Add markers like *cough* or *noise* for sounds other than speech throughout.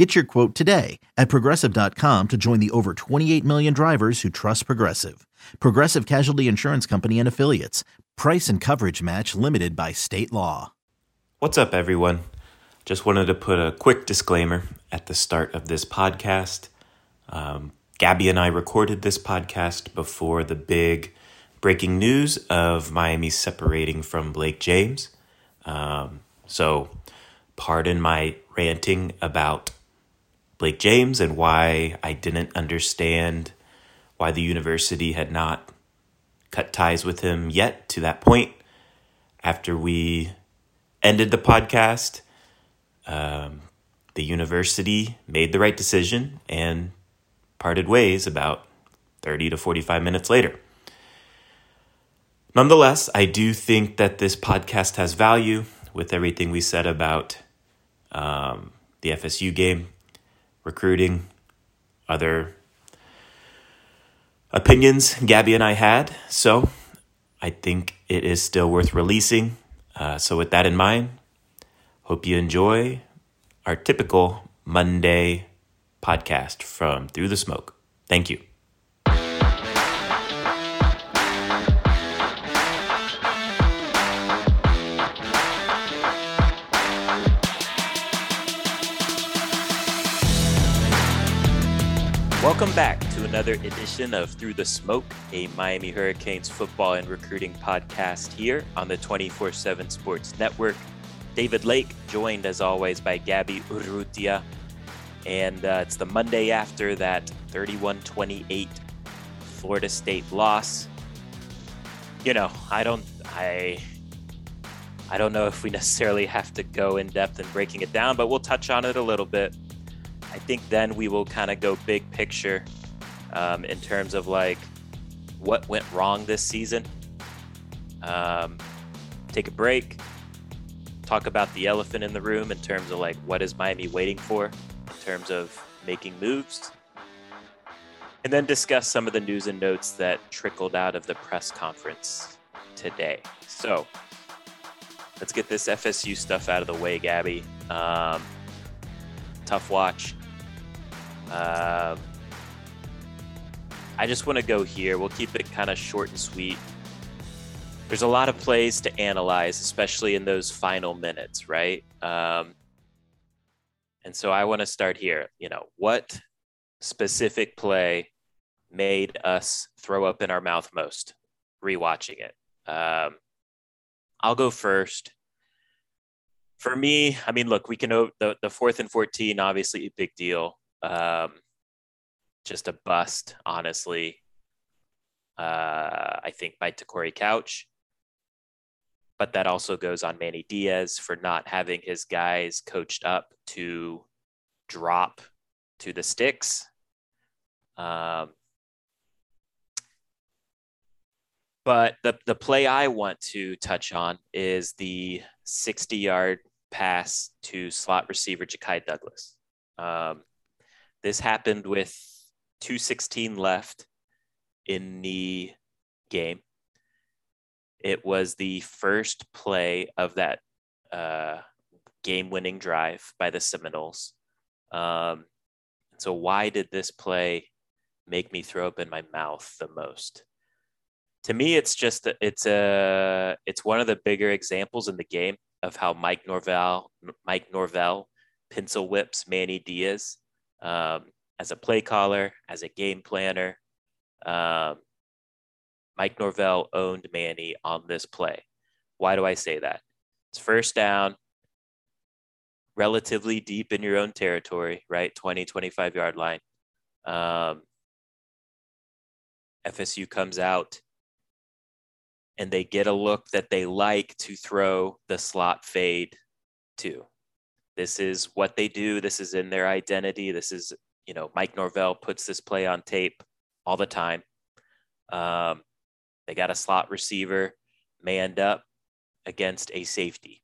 Get your quote today at progressive.com to join the over 28 million drivers who trust Progressive. Progressive Casualty Insurance Company and Affiliates. Price and coverage match limited by state law. What's up, everyone? Just wanted to put a quick disclaimer at the start of this podcast. Um, Gabby and I recorded this podcast before the big breaking news of Miami separating from Blake James. Um, so, pardon my ranting about Blake James and why I didn't understand why the university had not cut ties with him yet to that point. After we ended the podcast, um, the university made the right decision and parted ways about 30 to 45 minutes later. Nonetheless, I do think that this podcast has value with everything we said about um, the FSU game, recruiting, other opinions Gabby and I had. So I think it is still worth releasing. Uh, so, with that in mind, hope you enjoy our typical Monday podcast from Through the Smoke. Thank you. Welcome back to another edition of Through the Smoke, a Miami Hurricanes football and recruiting podcast here on the 24 7 Sports Network. David Lake, joined as always by Gabby Urrutia. And uh, it's the Monday after that 31 28 Florida State loss. You know, I don't, I. I don't know if we necessarily have to go in depth in breaking it down, but we'll touch on it a little bit. I think then we will kind of go big picture um, in terms of like what went wrong this season. Um, take a break, talk about the elephant in the room in terms of like what is Miami waiting for in terms of making moves, and then discuss some of the news and notes that trickled out of the press conference today. So let's get this FSU stuff out of the way, Gabby. Um, tough watch. Um, I just want to go here. We'll keep it kind of short and sweet. There's a lot of plays to analyze, especially in those final minutes, right? Um, and so I want to start here. You know, what specific play made us throw up in our mouth most rewatching it? Um, I'll go first. For me, I mean, look, we can the the fourth and fourteen, obviously a big deal. Um, just a bust, honestly. Uh, I think by Te'Cory Couch. But that also goes on Manny Diaz for not having his guys coached up to drop to the sticks. Um, but the, the play I want to touch on is the 60 yard pass to slot receiver Ja'Khi Douglas. Um, this happened with 216 left in the game. It was the first play of that uh, game winning drive by the Seminoles. Um, so, why did this play make me throw up in my mouth the most? To me, it's just it's a it's one of the bigger examples in the game of how Mike Norvell Mike Norvell pencil whips Manny Diaz um, as a play caller, as a game planner. Um, Mike Norvell owned Manny on this play. Why do I say that? It's first down, relatively deep in your own territory, right? 20, 25 yard line. Um, FSU comes out and they get a look that they like to throw the slot fade to. This is what they do. This is in their identity. This is, you know, Mike Norvell puts this play on tape all the time. Um, They got a slot receiver manned up against a safety.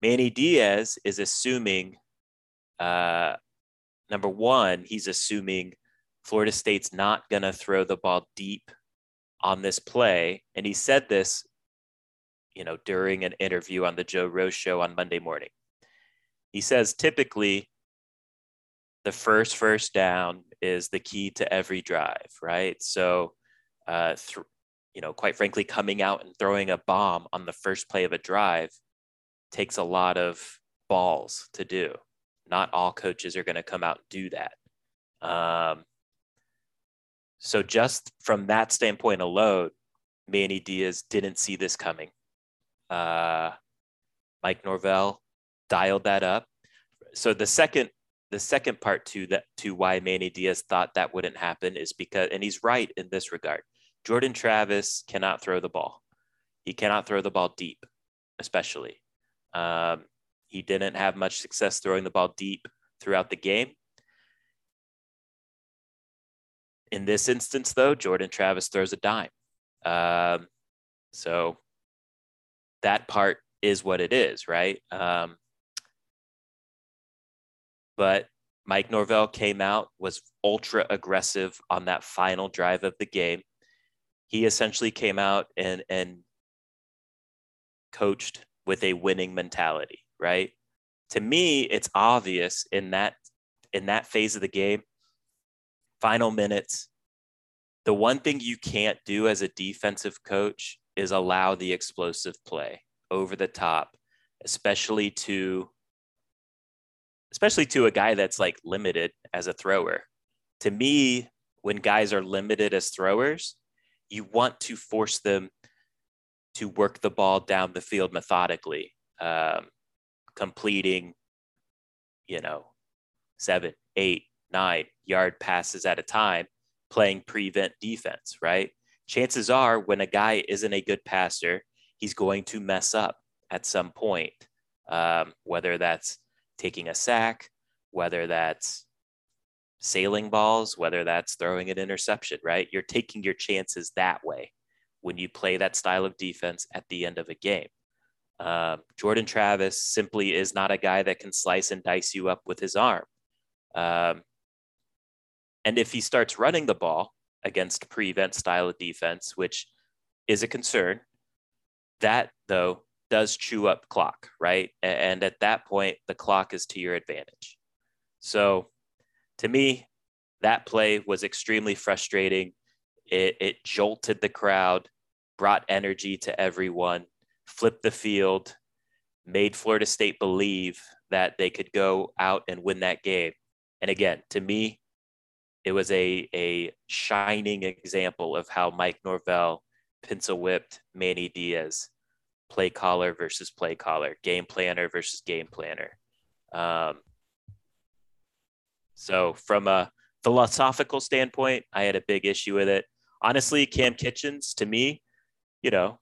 Manny Diaz is assuming, uh, number one, he's assuming Florida State's not going to throw the ball deep on this play. And he said this, you know, during an interview on the Joe Rose show on Monday morning. He says typically the first first down is the key to every drive, right? So, uh, th- you know, quite frankly, coming out and throwing a bomb on the first play of a drive takes a lot of balls to do. Not all coaches are going to come out and do that. Um, so, just from that standpoint alone, Manny Diaz didn't see this coming. Uh, Mike Norvell dialed that up. So the second the second part to that to why Manny Diaz thought that wouldn't happen is because and he's right in this regard. Jordan Travis cannot throw the ball. He cannot throw the ball deep, especially. Um, he didn't have much success throwing the ball deep throughout the game. In this instance, though, Jordan Travis throws a dime. Um, so that part is what it is, right? Um, but Mike Norvell came out, was ultra aggressive on that final drive of the game. He essentially came out and, and coached with a winning mentality, right? To me, it's obvious in that in that phase of the game final minutes, the one thing you can't do as a defensive coach is allow the explosive play over the top, especially to especially to a guy that's like limited as a thrower. To me, when guys are limited as throwers, you want to force them to work the ball down the field methodically, um, completing, you know, seven, eight, nine yard passes at a time, playing prevent defense, right? Chances are when a guy isn't a good passer, he's going to mess up at some point, um, whether that's taking a sack, whether that's sailing balls, whether that's throwing an interception, right? You're taking your chances that way when you play that style of defense at the end of a game. Um, Jordan Travis simply is not a guy that can slice and dice you up with his arm. Um, and if he starts running the ball against prevent style of defense, which is a concern, that though does chew up clock, right? And at that point, the clock is to your advantage. So to me, that play was extremely frustrating. It, it jolted the crowd, brought energy to everyone, flipped the field, made Florida State believe that they could go out and win that game. And again, to me, it was a, a shining example of how Mike Norvell pencil whipped Manny Diaz, play caller versus play caller, game planner versus game planner. Um, so, from a philosophical standpoint, I had a big issue with it. Honestly, Cam Kitchens, to me, you know,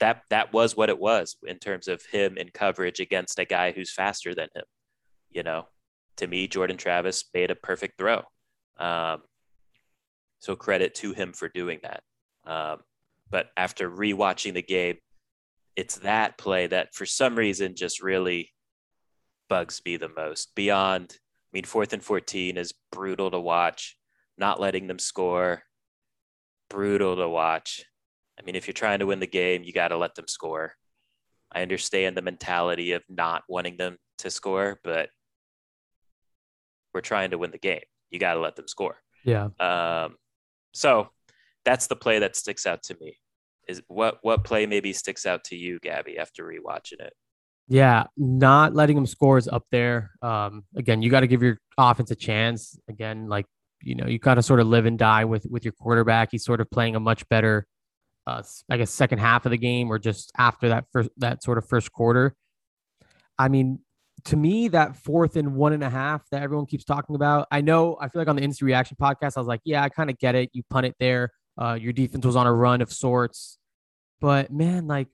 that that was what it was in terms of him in coverage against a guy who's faster than him. You know, to me, Jordan Travis made a perfect throw. Um, so credit to him for doing that. Um, but after rewatching the game, it's that play that for some reason just really bugs me the most. Beyond, I mean, fourth and 14 is brutal to watch, not letting them score, brutal to watch. I mean, if you're trying to win the game, you got to let them score. I understand the mentality of not wanting them to score, but we're trying to win the game you got to let them score. Yeah. Um, so that's the play that sticks out to me. Is what what play maybe sticks out to you, Gabby, after rewatching it? Yeah, not letting them score is up there. Um, again, you got to give your offense a chance. Again, like you know, you got to sort of live and die with with your quarterback. He's sort of playing a much better, uh, I guess, second half of the game or just after that first that sort of first quarter. I mean, to me, that fourth and one and a half that everyone keeps talking about, I know, I feel like on the instant reaction podcast, I was like, yeah, I kind of get it. You punt it there. Uh, your defense was on a run of sorts. But man, like,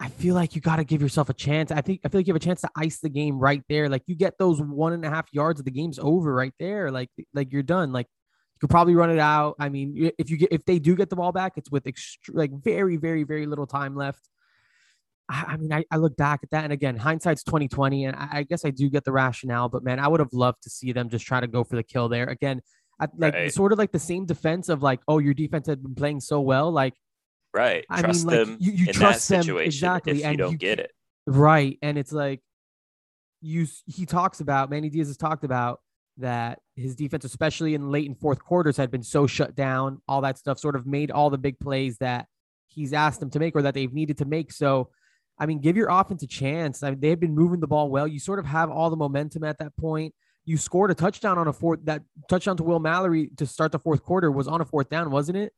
I feel like you got to give yourself a chance. I think I feel like you have a chance to ice the game right there. Like you get those one and a half yards of the game's over right there. Like like you're done. Like you could probably run it out. I mean, if you get if they do get the ball back, it's with extre- like very, very, very little time left. I, I mean, I, I, look back at that, and again, hindsight's twenty twenty, and I, I, guess I do get the rationale. But man, I would have loved to see them just try to go for the kill there again. I, like right. sort of like the same defense of like, oh, your defense had been playing so well, like. Right. I trust mean, like, them you, you trust them exactly, if and you don't you, get it. Right, and it's like you. He talks about Manny Diaz has talked about that his defense, especially in late and fourth quarters, had been so shut down. All that stuff sort of made all the big plays that he's asked them to make or that they've needed to make. So, I mean, give your offense a chance. I mean, they've been moving the ball well. You sort of have all the momentum at that point. You scored a touchdown on a fourth. That touchdown to Will Mallory to start the fourth quarter was on a fourth down, wasn't it?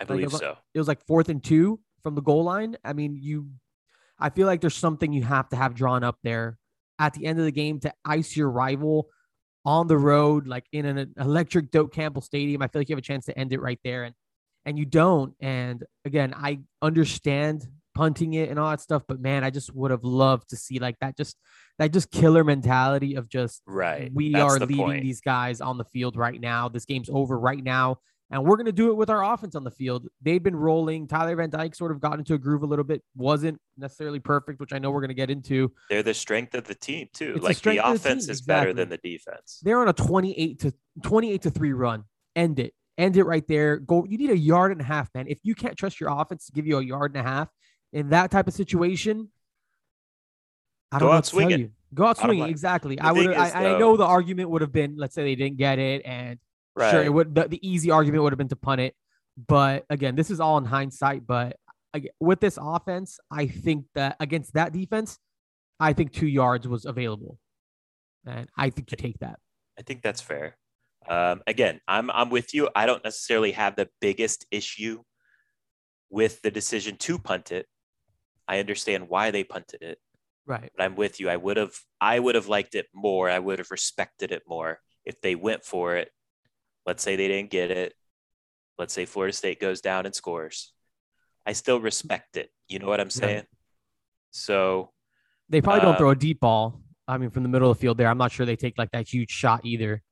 I believe like it so. It was like fourth and two from the goal line. I mean, you. I feel like there's something you have to have drawn up there at the end of the game to ice your rival on the road, like in an electric Doak Campbell Stadium. I feel like you have a chance to end it right there, and and you don't. And again, I understand punting it and all that stuff, but man, I just would have loved to see like that just that just killer mentality of just right. We That's are the leaving point. these guys on the field right now. This game's over right now. And we're going to do it with our offense on the field. They've been rolling. Tyler Van Dyke sort of got into a groove a little bit. Wasn't necessarily perfect, which I know we're going to get into. They're the strength of the team too. It's like the, the offense the is exactly. better than the defense. They're on a 28 to 28 to 3 run. End it. End it right there. Go. You need a yard and a half, man. If you can't trust your offense to give you a yard and a half in that type of situation, I don't Go know out swinging. You. Go out swinging. Exactly. I would. I, is, I know the argument would have been, let's say they didn't get it, and Right. Sure, it would. The, the easy argument would have been to punt it, but again, this is all in hindsight. But with this offense, I think that against that defense, I think two yards was available, and I think you take that. I think that's fair. Um, again, I'm I'm with you. I don't necessarily have the biggest issue with the decision to punt it. I understand why they punted it, Right. but I'm with you. I would have I would have liked it more. I would have respected it more if they went for it. Let's say they didn't get it. Let's say Florida State goes down and scores. I still respect it. You know what I'm saying? So They probably don't Uh, throw a deep ball. I mean, from the middle of the field there, I'm not sure they take like that huge shot either.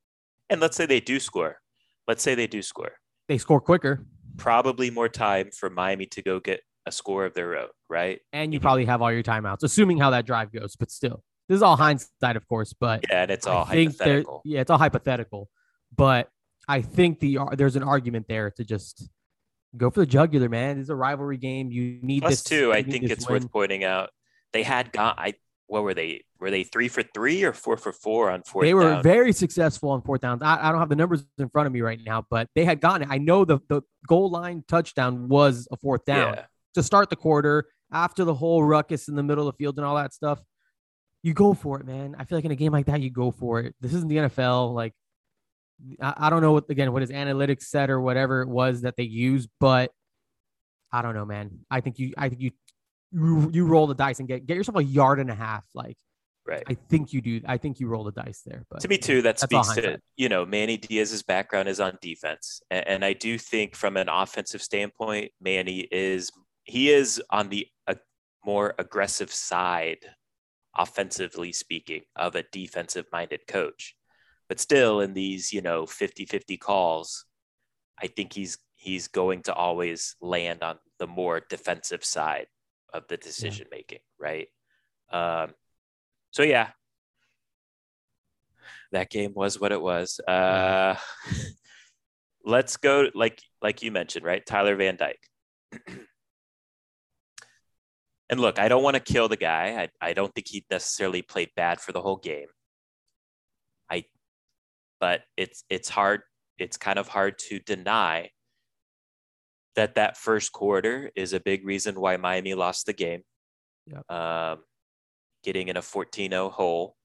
and let's say they do score. Let's say they do score. They score quicker, Probably more time for Miami to go get a score of their own, right? and you mm-hmm. probably have all your timeouts, assuming how that drive goes. But still, this is all hindsight, of course. But Yeah, and it's all I think hypothetical. Yeah, it's all hypothetical, but I think the there's an argument there to just go for the jugular, man. It's a rivalry game. You need Plus, this. too, I think it's win. worth pointing out they had got. I what were they? Were they three for three or four for four on fourth They were down? very successful on fourth downs. I, I don't have the numbers in front of me right now, but they had gotten it. I know the the goal line touchdown was a fourth down Yeah, to start the quarter after the whole ruckus in the middle of the field and all that stuff. You go for it, man. I feel like in a game like that, you go for it. This isn't the NFL. Like, I, I don't know what again what his analytics said or whatever it was that they used, but I don't know, man. I think you, I think you, you, you roll the dice and get get yourself a yard and a half. Like, right. I think you do. I think you roll the dice there. But to me too, that speaks to you know Manny Diaz's background is on defense, and, and I do think from an offensive standpoint, Manny is he is on the uh, more aggressive side, offensively speaking, of a defensive minded coach. But still, in these you know 50-50 calls, I think he's he's going to always land on the more defensive side of the decision making, right? Um, so yeah, that game was what it was. Uh, *laughs* let's go like like you mentioned, right? Tyler Van Dyke. *clears throat* and look, I don't want to kill the guy. I, I don't think he necessarily played bad for the whole game. I but it's it's hard it's kind of hard to deny that that first quarter is a big reason why Miami lost the game. Yep. Um, getting in a 14-0 hole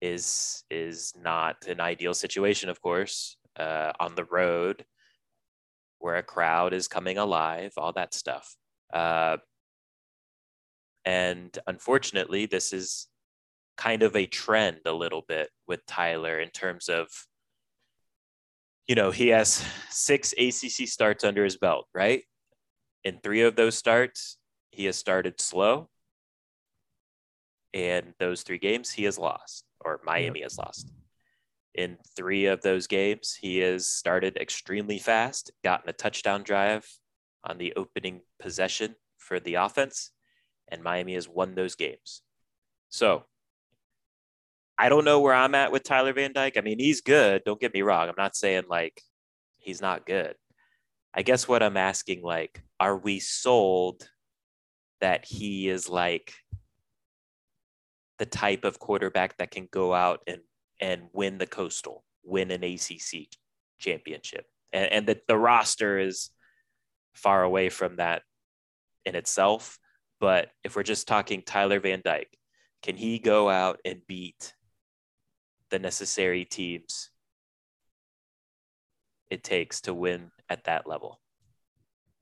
is is not an ideal situation, of course, uh, on the road where a crowd is coming alive, all that stuff. Uh, and unfortunately, this is kind of a trend a little bit with Tyler in terms of, you know, he has six ACC starts under his belt, right? In three of those starts, he has started slow. And those three games he has lost, or Miami has lost. In three of those games, he has started extremely fast, gotten a touchdown drive on the opening possession for the offense, and Miami has won those games. So I don't know where I'm at with Tyler Van Dyke. I mean, he's good. Don't get me wrong. I'm not saying like he's not good. I guess what I'm asking, like, are we sold that he is like the type of quarterback that can go out and and win the coastal, win an ACC championship, and, and that the roster is far away from that in itself. But if we're just talking Tyler Van Dyke, can he go out and beat the necessary teams it takes to win at that level?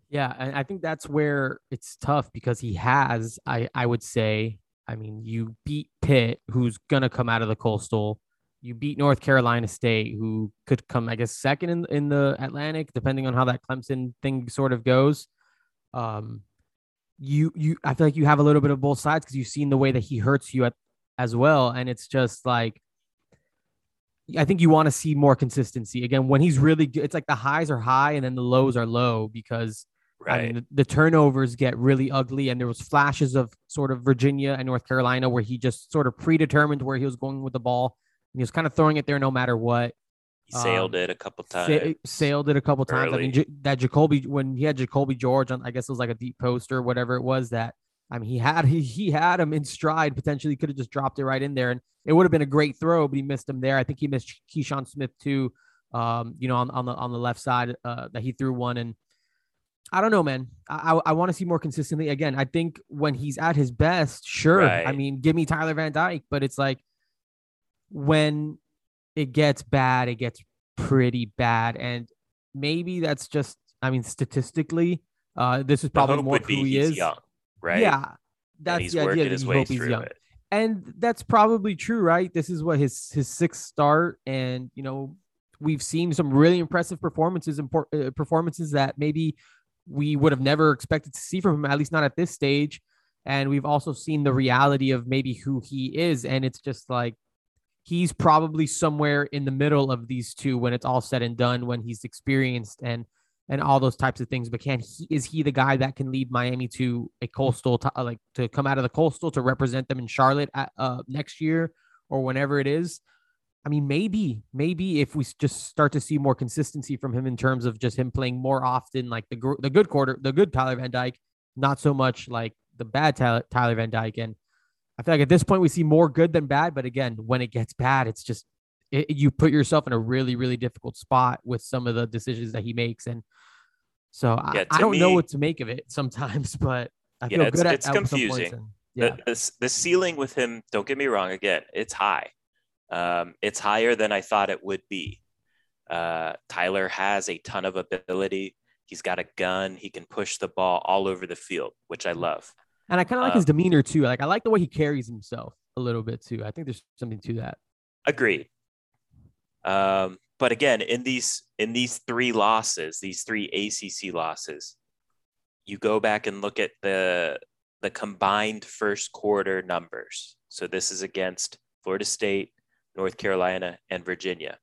Yeah, and I think that's where it's tough because he has, I I would say, I mean, you beat Pitt, who's gonna come out of the coastal. You beat North Carolina State, who could come, I guess, second in in the Atlantic, depending on how that Clemson thing sort of goes. Um, you you I feel like you have a little bit of both sides because you've seen the way that he hurts you at as well, and it's just like I think you want to see more consistency again when he's really good. It's like the highs are high and then the lows are low because right. I mean, the, the, turnovers get really ugly. And there was flashes of sort of Virginia and North Carolina where he just sort of predetermined where he was going with the ball. And he was kind of throwing it there no matter what. Sailed um, it a couple times. Sa- sailed it a couple times. Early. I mean, J- that Jacolby when he had Jacolby George on, I guess it was like a deep post or whatever it was. That I mean, he had *laughs* he, he had him in stride. Potentially, could have just dropped it right in there, and it would have been a great throw, but he missed him there. I think he missed Keyshawn Smith too. Um, you know, on, on the on the left side uh, that he threw one, and I don't know, man. I I, I want to see more consistently. Again, I think when he's at his best, sure. Right. I mean, give me Tyler Van Dyke, but it's like when it gets bad, it gets pretty bad, and maybe that's just. I mean, statistically, uh, this is probably more who he is. Young, right? Yeah, that's the idea. That you hope he's young. It and that's probably true, right? This is what his his sixth start, and you know we've seen some really impressive performances and uh, performances that maybe we would have never expected to see from him, at least not at this stage. And we've also seen the reality of maybe who he is, and it's just like he's probably somewhere in the middle of these two when it's all said and done, when he's experienced and and all those types of things. But can he is he the guy that can lead Miami to a coastal to, like to come out of the coastal to represent them in Charlotte at, uh, next year or whenever it is? I mean, maybe, maybe if we just start to see more consistency from him in terms of just him playing more often, like the the good quarter, the good Tyler Van Dyke, not so much like the bad Tyler, Tyler Van Dyke. And I feel like at this point we see more good than bad. But again, when it gets bad, it's just it, you put yourself in a really, really difficult spot with some of the decisions that he makes. And so yeah, I, I, don't me, know what to make of it sometimes, *laughs* but I feel yeah, it's, good it's at, confusing. And, yeah. The, the, the, ceiling with him, don't get me wrong, again, it's high. Um, it's higher than I thought it would be. Uh, Tyler has a ton of ability. He's got a gun. He can push the ball all over the field, which I love. And I kind of like um, his demeanor too. Like I like the way he carries himself a little bit too. I think there's something to that. Agreed. Um, but again, in these in these three losses, these three ACC losses, you go back and look at the the combined first quarter numbers. So this is against Florida State, North Carolina, and Virginia.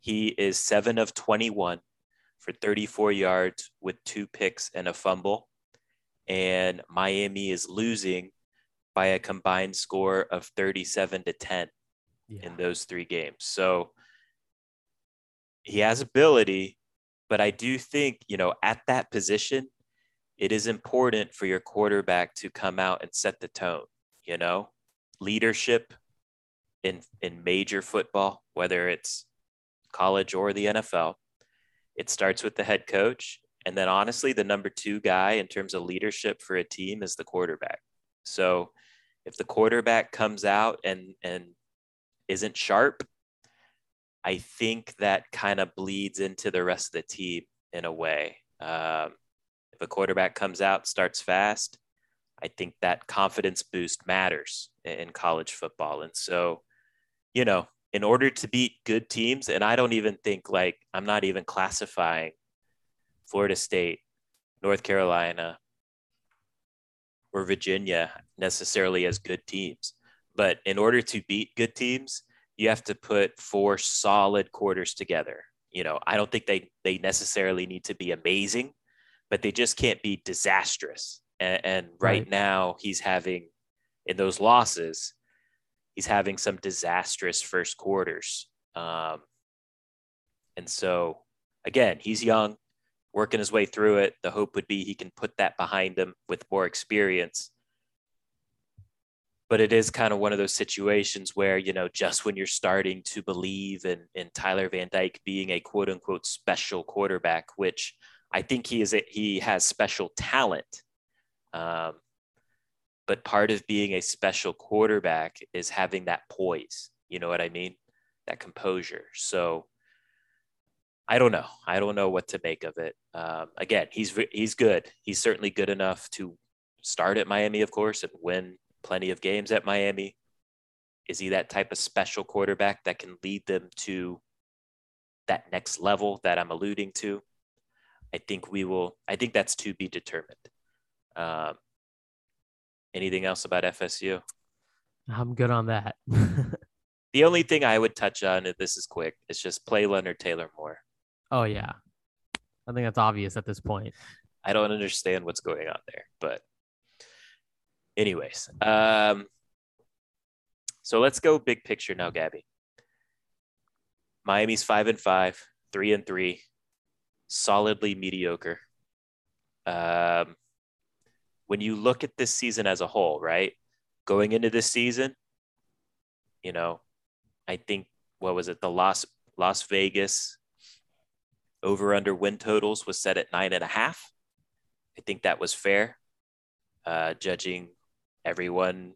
He is seven of 21 for 34 yards with two picks and a fumble. And Miami is losing by a combined score of 37 to 10 yeah. in those three games. So he has ability, but I do think, you know, at that position, it is important for your quarterback to come out and set the tone, you know, leadership in in major football, whether it's college or the NFL. It starts with the head coach, and then honestly, the number 2 guy in terms of leadership for a team is the quarterback. So, if the quarterback comes out and and isn't sharp, I think that kind of bleeds into the rest of the team in a way. Um, if a quarterback comes out, starts fast, I think that confidence boost matters in college football. And so, you know, in order to beat good teams, and I don't even think like I'm not even classifying Florida State, North Carolina, or Virginia necessarily as good teams. But in order to beat good teams, you have to put four solid quarters together. You know, I don't think they they necessarily need to be amazing, but they just can't be disastrous. And, and right, right now, he's having in those losses, he's having some disastrous first quarters. Um, and so, again, he's young, working his way through it. The hope would be he can put that behind him with more experience. But it is kind of one of those situations where, you know, just when you're starting to believe in, in Tyler Van Dyke being a quote unquote special quarterback, which I think he is, a, he has special talent. Um, but part of being a special quarterback is having that poise. You know what I mean? That composure. So I don't know. I don't know what to make of it. Um, again, he's he's good. He's certainly good enough to start at Miami, of course, and win plenty of games at Miami. Is he that type of special quarterback that can lead them to that next level that I'm alluding to? I think we will. I think that's to be determined. Um, anything else about FSU? I'm good on that. *laughs* the only thing I would touch on, and this is quick, is just play Leonard Taylor more. Oh yeah, I think that's obvious at this point. I don't understand what's going on there, but anyways, um, so let's go big picture now, Gabby. Miami's five and five, three and three, solidly mediocre. Um, when you look at this season as a whole, right? Going into this season, you know, I think what was it? The Las Las Vegas over under win totals was set at nine and a half. I think that was fair, uh, judging everyone,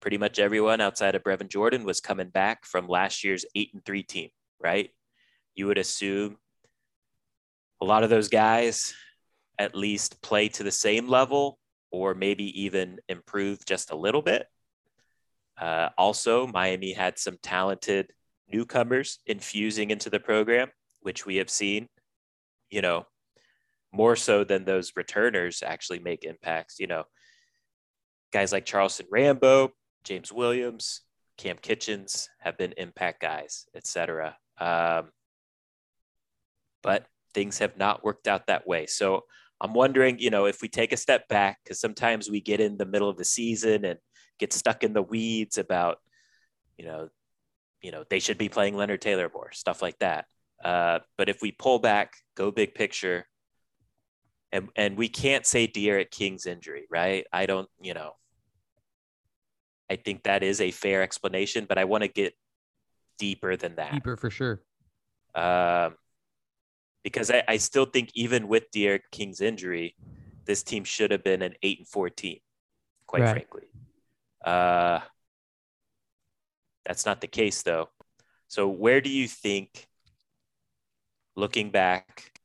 pretty much everyone outside of Brevin Jordan was coming back from last year's eight and three team, right? You would assume a lot of those guys at least play to the same level or maybe even improve just a little bit. Uh, also, Miami had some talented newcomers infusing into the program which we have seen, you know, more so than those returners actually make impacts. You know, guys like Charleston Rambo, James Williams, Cam Kitchens have been impact guys, etc. Um, but things have not worked out that way. So I'm wondering, you know, if we take a step back, because sometimes we get in the middle of the season and get stuck in the weeds about, you know, you know, they should be playing Leonard Taylor more, stuff like that. Uh, but if we pull back, go big picture, and and we can't say D'Eriq King's injury, right? I don't, you know. I think that is a fair explanation, but I want to get deeper than that. Deeper for sure. Um, because I, I still think even with D'Eriq King's injury, this team should have been an eight and four team, quite right. frankly. Uh, that's not the case though. So where do you think looking back,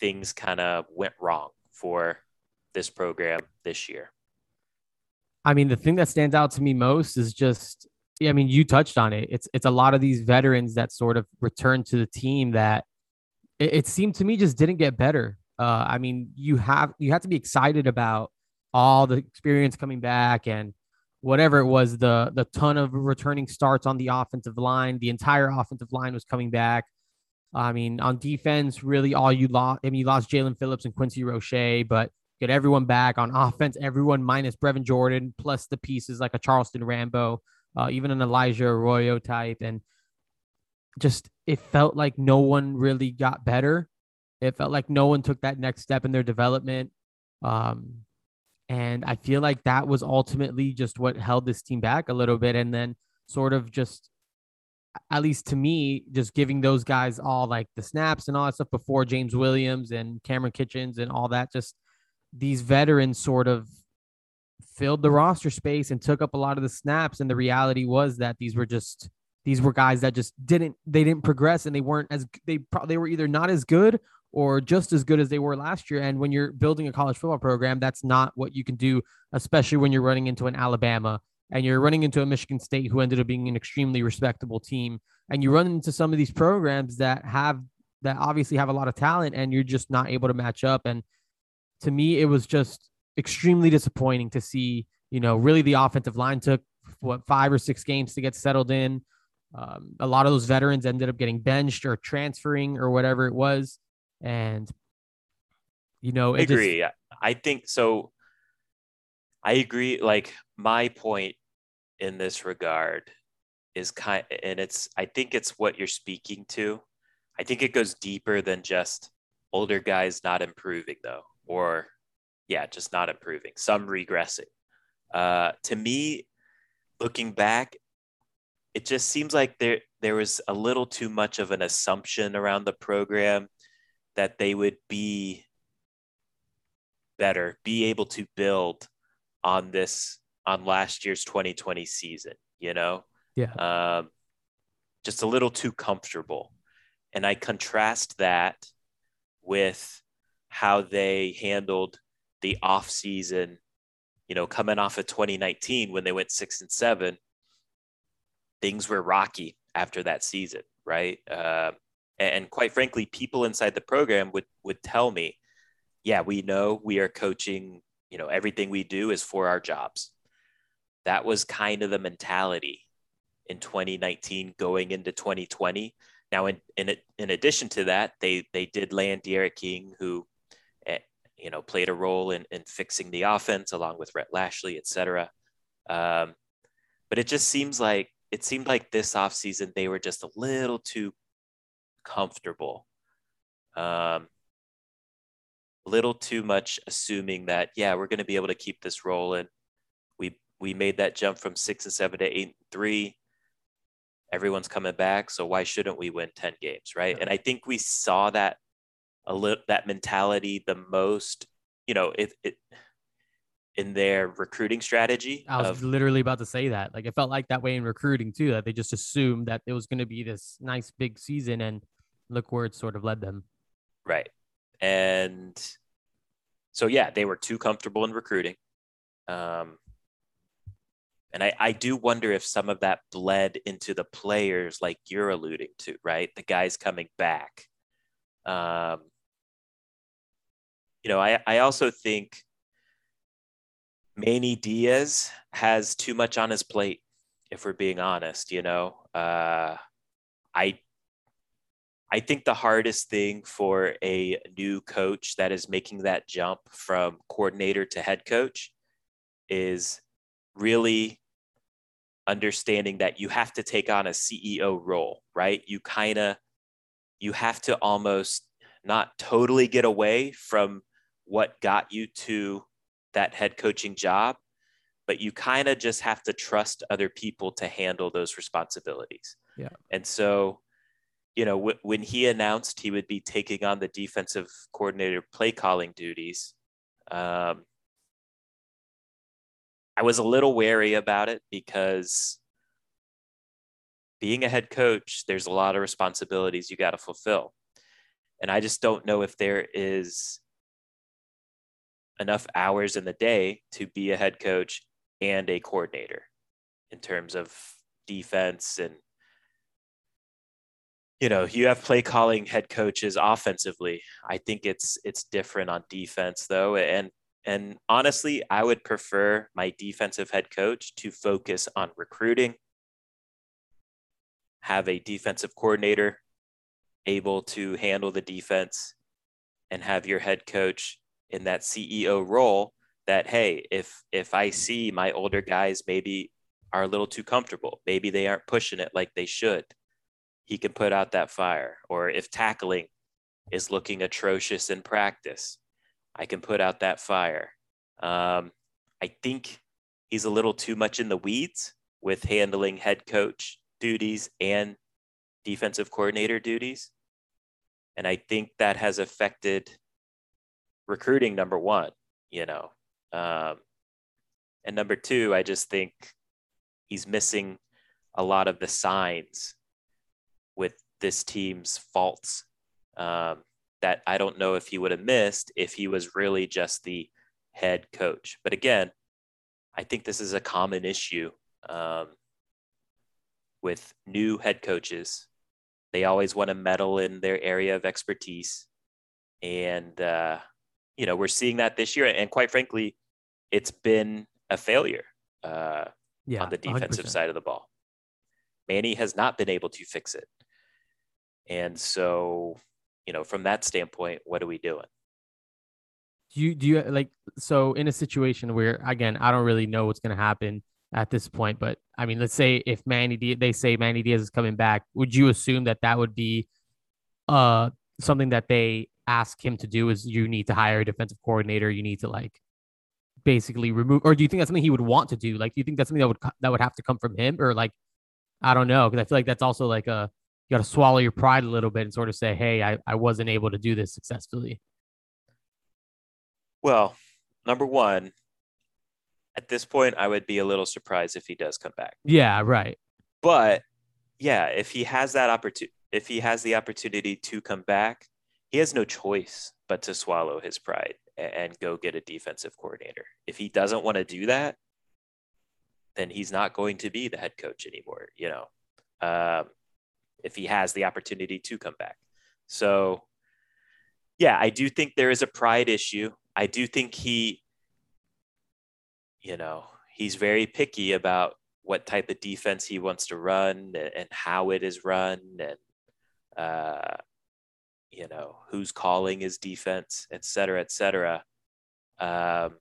things kind of went wrong for this program this year? I mean, the thing that stands out to me most is just, I mean, you touched on it. It's it's a lot of these veterans that sort of returned to the team that it, it seemed to me just didn't get better. Uh, I mean, you have you have to be excited about all the experience coming back and whatever it was the the ton of returning starts on the offensive line. The entire offensive line was coming back. I mean, on defense, really all you lost. I mean, you lost Jaelan Phillips and Quincy Roche, but get everyone back on *laughs* offense. Everyone minus Brevin Jordan, plus the pieces like a Charleston Rambo, uh, even an Elijah Arroyo type, and just it felt like no one really got better. It felt like no one took that next step in their development. Um, and I feel like that was ultimately just what held this team back a little bit. And then sort of just at least to me, just giving those guys all like the snaps and all that stuff before James Williams and Cameron Kitchens and all that, just these veterans sort of filled the roster space and took up a lot of the snaps. And the reality was that these were just these were guys that just didn't they didn't progress and they weren't as they they were either not as good or just as good as they were last year. And when you're building a college football program, that's not what you can do, especially when you're running into an Alabama and you're running into a Michigan State who ended up being an extremely respectable team, and you run into some of these programs that have that obviously have a lot of talent, and you're just not able to match up. And to me, it was just extremely disappointing to see. You know, really, the offensive line took what five or six games to get settled in. Um, a lot of those veterans ended up getting benched or transferring or whatever it was, and you know, I agree. Just... I think so. I agree. Like my point in this regard is kind, and it's. I think it's what you're speaking to. I think it goes deeper than just older guys not improving, though, or yeah, just not improving. Some regressing. Uh, to me, looking back, it just seems like there there was a little too much of an assumption around the program that they would be better, be able to build on this on last year's 2020 season, you know? Yeah. Um, just a little too comfortable. And I contrast that with how they handled the off season, you know, coming off of 2019 when they went six and seven things were rocky after that season, right? Uh, and quite frankly, people inside the program would would tell me, "Yeah, we know we are coaching. You know, everything we do is for our jobs." That was kind of the mentality in 2019 going into 2020. Now, in in, in addition to that, they they did land D'Eriq King, who, eh, you know, played a role in in fixing the offense along with Rhett Lashlee, et cetera. Um, but it just seems like it seemed like this offseason they were just a little too comfortable. Um, a little too much assuming that, yeah, we're going to be able to keep this rolling. We we made that jump from six and seven to eight and three. Everyone's coming back, so why shouldn't we win 10 games, right? And I think we saw that a little that mentality the most, you know, it it in their recruiting strategy. I was of, literally about to say that. Like it felt like that way in recruiting too, that they just assumed that it was going to be this nice big season and look where it sort of led them. Right. And so yeah, they were too comfortable in recruiting. Um and I, I do wonder if some of that bled into the players like you're alluding to, right? The guys coming back. Um, you know, I, I also think Manny Diaz has too much on his plate, if we're being honest. You know, uh, I I think the hardest thing for a new coach that is making that jump from coordinator to head coach is really understanding that you have to take on a CEO role, right? You kind of you have to almost not totally get away from what got you to that head coaching job, but you kind of just have to trust other people to handle those responsibilities. Yeah. And so, you know, w- when he announced he would be taking on the defensive coordinator play calling duties, um, I was a little wary about it because being a head coach, there's a lot of responsibilities you got to fulfill. And I just don't know if there is enough hours in the day to be a head coach and a coordinator in terms of defense and you know you have play calling head coaches offensively. I think it's it's different on defense though and and honestly i would prefer my defensive head coach to focus on recruiting have a defensive coordinator able to handle the defense and have your head coach in that CEO role that hey, if if I see my older guys maybe are a little too comfortable, maybe they aren't pushing it like they should, he can put out that fire. Or if tackling is looking atrocious in practice, I can put out that fire. Um, I think he's a little too much in the weeds with handling head coach duties and defensive coordinator duties. And I think that has affected recruiting number one, you know. Um, and number two, I just think he's missing a lot of the signs with this team's faults um, that I don't know if he would have missed if he was really just the head coach. But again, I think this is a common issue um, with new head coaches. They always want to meddle in their area of expertise. And uh, you know, we're seeing that this year. And quite frankly, it's been a failure. Uh, yeah, on the defensive 100%. side of the ball. Manny has not been able to fix it. And so, you know, from that standpoint, what are we doing? Do you do you like so in a situation where again I don't really know what's going to happen at this point, but I mean, let's say if Manny Diaz, they say Manny Diaz is coming back, would you assume that that would be uh something that they ask him to do? Is you need to hire a defensive coordinator, you need to like basically remove, or do you think that's something he would want to do? Like, do you think that's something that would that would have to come from him, or like I don't know, because I feel like that's also like a you got to swallow your pride a little bit and sort of say, hey, I I wasn't able to do this successfully. Well, number one, at this point, I would be a little surprised if he does come back. Yeah, right. But yeah, if he has that opportunity, if he has the opportunity to come back, he has no choice but to swallow his pride and go get a defensive coordinator. If he doesn't want to do that, then he's not going to be the head coach anymore. You know, um, if he has the opportunity to come back. So, yeah, I do think there is a pride issue. I do think he, you know, he's very picky about what type of defense he wants to run and how it is run and, uh, you know, who's calling his defense, et cetera, et cetera. Um,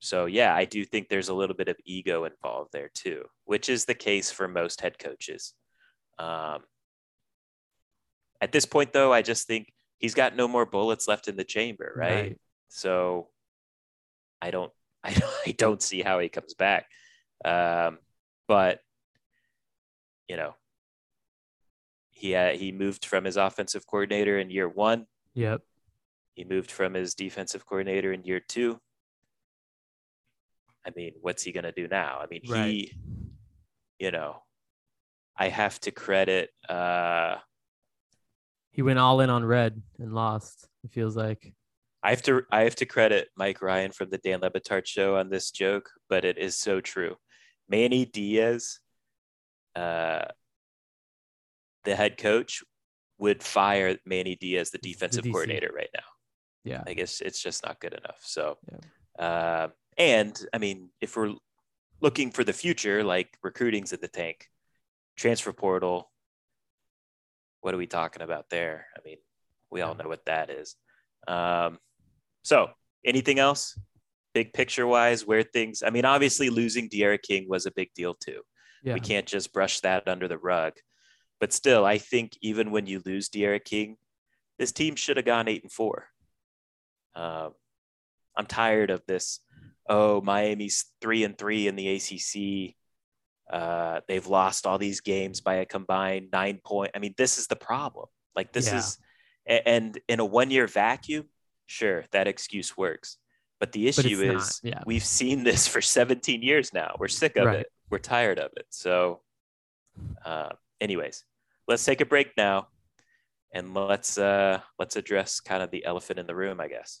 so, yeah, I do think there's a little bit of ego involved there too, which is the case for most head coaches. Um, at this point, though, I just think he's got no more bullets left in the chamber, right? right. So I don't, *laughs* I don't, I don't see how he comes back. Um, but you know, he uh, he moved from his offensive coordinator in year one. Yep. He moved from his defensive coordinator in year two. I mean, what's he gonna do now? I mean, right. he, you know, I have to credit. uh He went all in on red and lost. It feels like. I have to I have to credit Mike Ryan from the Dan Le Batard show on this joke, but it is so true. Manny Diaz, uh, the head coach, would fire Manny Diaz, the defensive the coordinator, right now. Yeah, I guess it's just not good enough. So, yeah. uh, and I mean, if we're looking for the future, like recruiting's in the tank, transfer portal. What are we talking about there? I mean, we all know what that is. Um, so, anything else, big picture wise, where things? I mean, obviously, losing D'Eriq King was a big deal too. Yeah. We can't just brush that under the rug. But still, I think even when you lose D'Eriq King, this team should have gone eight and four. Um, I'm tired of this. Oh, Miami's three and three in the ACC. Uh, they've lost all these games by a combined nine point. I mean, this is the problem. Like this yeah. is, and in a one year vacuum, sure, that excuse works. But the issue but is yeah. we've seen this for *laughs* 17 years now. We're sick of right. it. We're tired of it. So, uh, anyways, let's take a break now, and let's uh, let's address kind of the elephant in the room, I guess.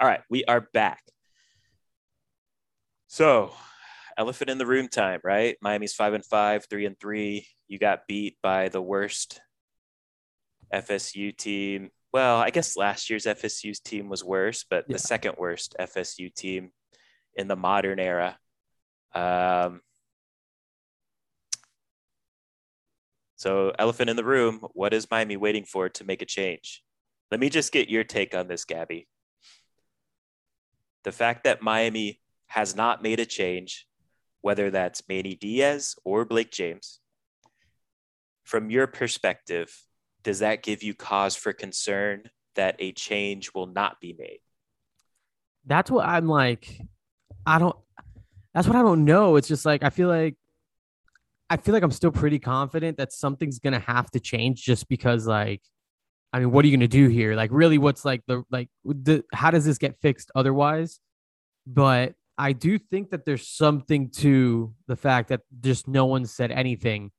All right, we are back. So, elephant in the room time, right? Miami's five and five, three and three. You got beat by the worst FSU team. Well, I guess last year's FSU team was worse, but yeah. the second worst FSU team in the modern era. Um, so, elephant in the room. What is Miami waiting for to make a change? Let me just get your take on this, Gabby the fact that Miami has not made a change, whether that's Manny Diaz or Blake James, from your perspective, does that give you cause for concern that a change will not be made? That's what I'm like. I don't, that's what I don't know. It's just like, I feel like, I feel like I'm still pretty confident that something's going to have to change just because, like, I mean, what are you going to do here? Like, really, what's like the, like, the, how does this get fixed otherwise? But I do think that there's something to the fact that just no one said anything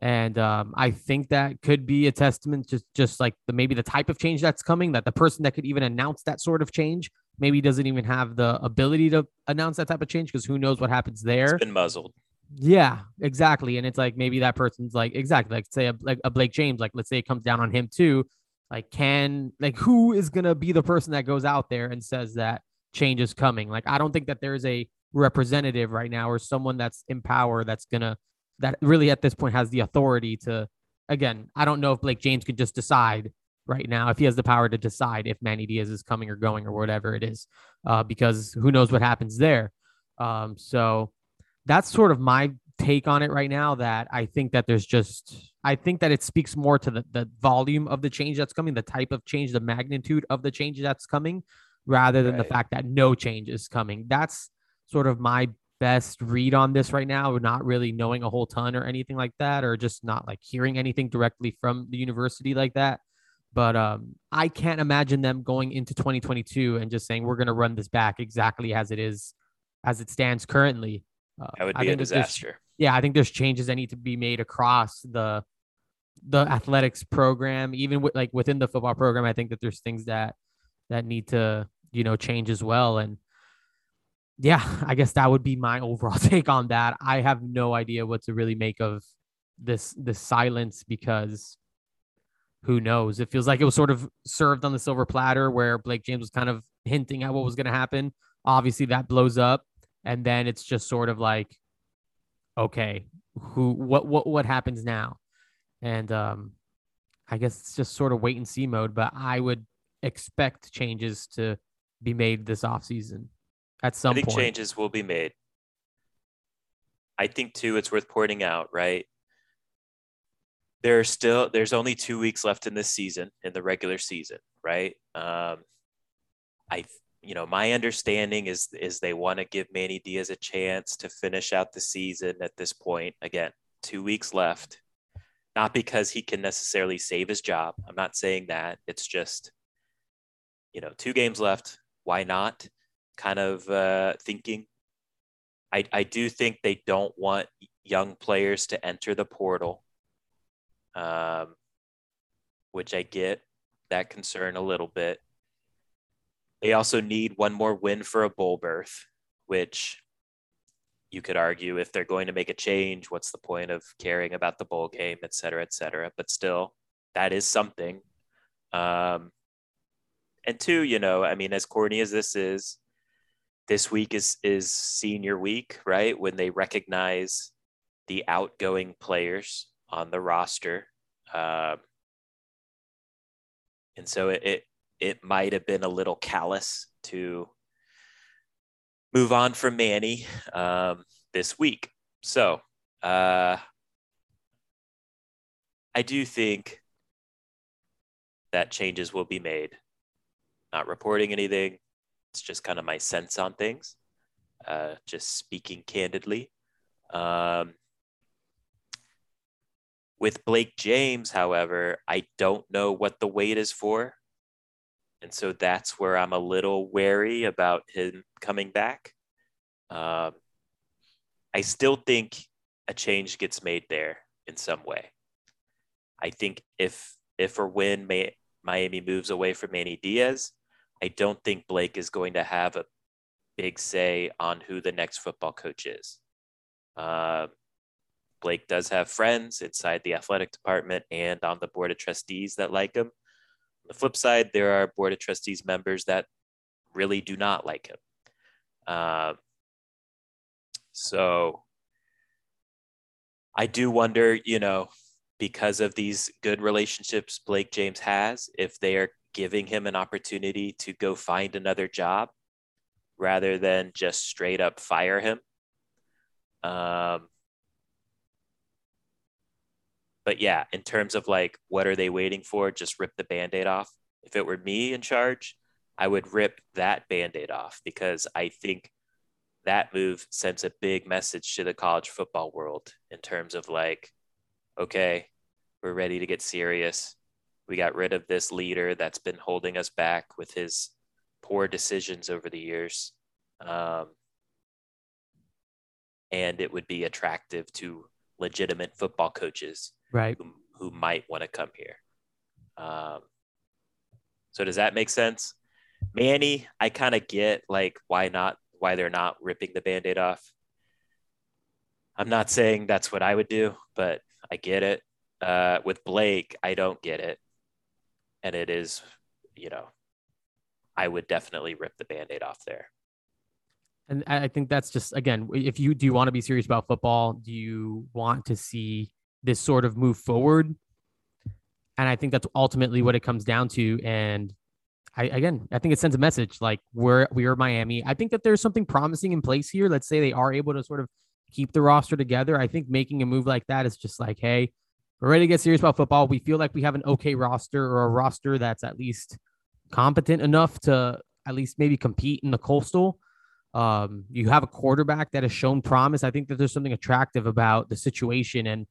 and um, I think that could be a testament to just like the maybe the type of change that's coming, that the person that could even announce that sort of change maybe doesn't even have the ability to announce that type of change because who knows what happens there. It's been muzzled. Yeah, exactly. And it's like maybe that person's like exactly like say a, like a Blake James, like let's say it comes down on him too. Like, can like who is gonna be the person that goes out there and says that change is coming? Like, I don't think that there's a representative right now or someone that's in power that's gonna that really at this point has the authority to again, I don't know if Blake James could just decide right now if he has the power to decide if Manny Diaz is coming or going or whatever it is, uh, because who knows what happens there. Um, so that's sort of my take on it right now. That I think that there's just, I think that it speaks more to the, the volume of the change that's coming, the type of change, the magnitude of the change that's coming, rather than right. the fact that no change is coming. That's sort of my best read on this right now, not really knowing a whole ton or anything like that, or just not like hearing anything directly from the university like that. But um, I can't imagine them going into 2022 and just saying we're going to run this back exactly as it is, as it stands currently. Uh, that would be a disaster. Yeah, I think there's changes that need to be made across the the athletics program, even with like within the football program. I think that there's things that that need to you know change as well. And yeah, I guess that would be my *laughs* overall take on that. I have no idea what to really make of this this silence because who knows? It feels like it was sort of served on the silver platter where Blake James was kind of hinting at what was going to happen. Obviously, that blows up, and then it's just sort of like, okay, who, what, what, what happens now? And um, I guess it's just sort of wait and see mode. But I would expect changes to be made this offseason at some I think point. changes will be made. I think too, it's worth pointing out, right? There's still there's only two weeks left in this season in the regular season, right? Um, I you know my understanding is is they want to give Manny Diaz a chance to finish out the season at this point. Again, two weeks left, not because he can necessarily save his job. I'm not saying that. It's just you know two games left. Why not? kind of uh, thinking. I, I do think they don't want young players to enter the portal, um, which I get that concern a little bit. They also need one more win for a bowl berth, which you could argue if they're going to make a change, what's the point of caring about the bowl game, et cetera, et cetera. But still, that is something. Um, and two, you know, I mean, as corny as this is, this week is is senior week, right? When they recognize the outgoing players on the roster, um, and so it, it it might have been a little callous to move on from Manny um, this week. So uh, I do think that changes will be made. Not reporting anything, it's just kind of my sense on things, uh, just speaking candidly. Um, with Blake James, however, I don't know what the wait is for. And so that's where I'm a little wary about him coming back. Um, I still think a change gets made there in some way. I think if if or when May, Miami moves away from Manny Diaz, I don't think Blake is going to have a big say on who the next football coach is. Uh, Blake does have friends inside the athletic department and on the board of trustees that like him. The flip side, there are board of trustees members that really do not like him. Uh, so I do wonder, you know, because of these good relationships Blake James has, if they are giving him an opportunity to go find another job rather than just straight up fire him. Um, but yeah, in terms of like what are they waiting for? Just rip the band-aid off. If it were me in charge, I would rip that band-aid off because I think that move sends a big message to the college football world in terms of like, okay, we're ready to get serious. We got rid of this leader that's been holding us back with his poor decisions over the years. Um, and it would be attractive to legitimate football coaches right who, who might want to come here. Um, so does that make sense? Manny, I kind of get like why not why they're not ripping the band-aid off. I'm not saying that's what I would do, but I get it. Uh, with Blake, I don't get it. And it is, you know, I would definitely rip the band-aid off there. And I think that's just again, if you do you want to be serious about football, do you want to see this sort of move forward? And I think that's ultimately what it comes down to. And I again, I think it sends a message like we're we are Miami. I think that there's something promising in place here. Let's say they are able to sort of keep the roster together. I think making a move like that is just like, hey, we're ready to get serious about football. We feel like we have an okay roster or a roster that's at least competent enough to at least maybe compete in the coastal. Um, you have a quarterback that has shown promise. I think that there's something attractive about the situation. And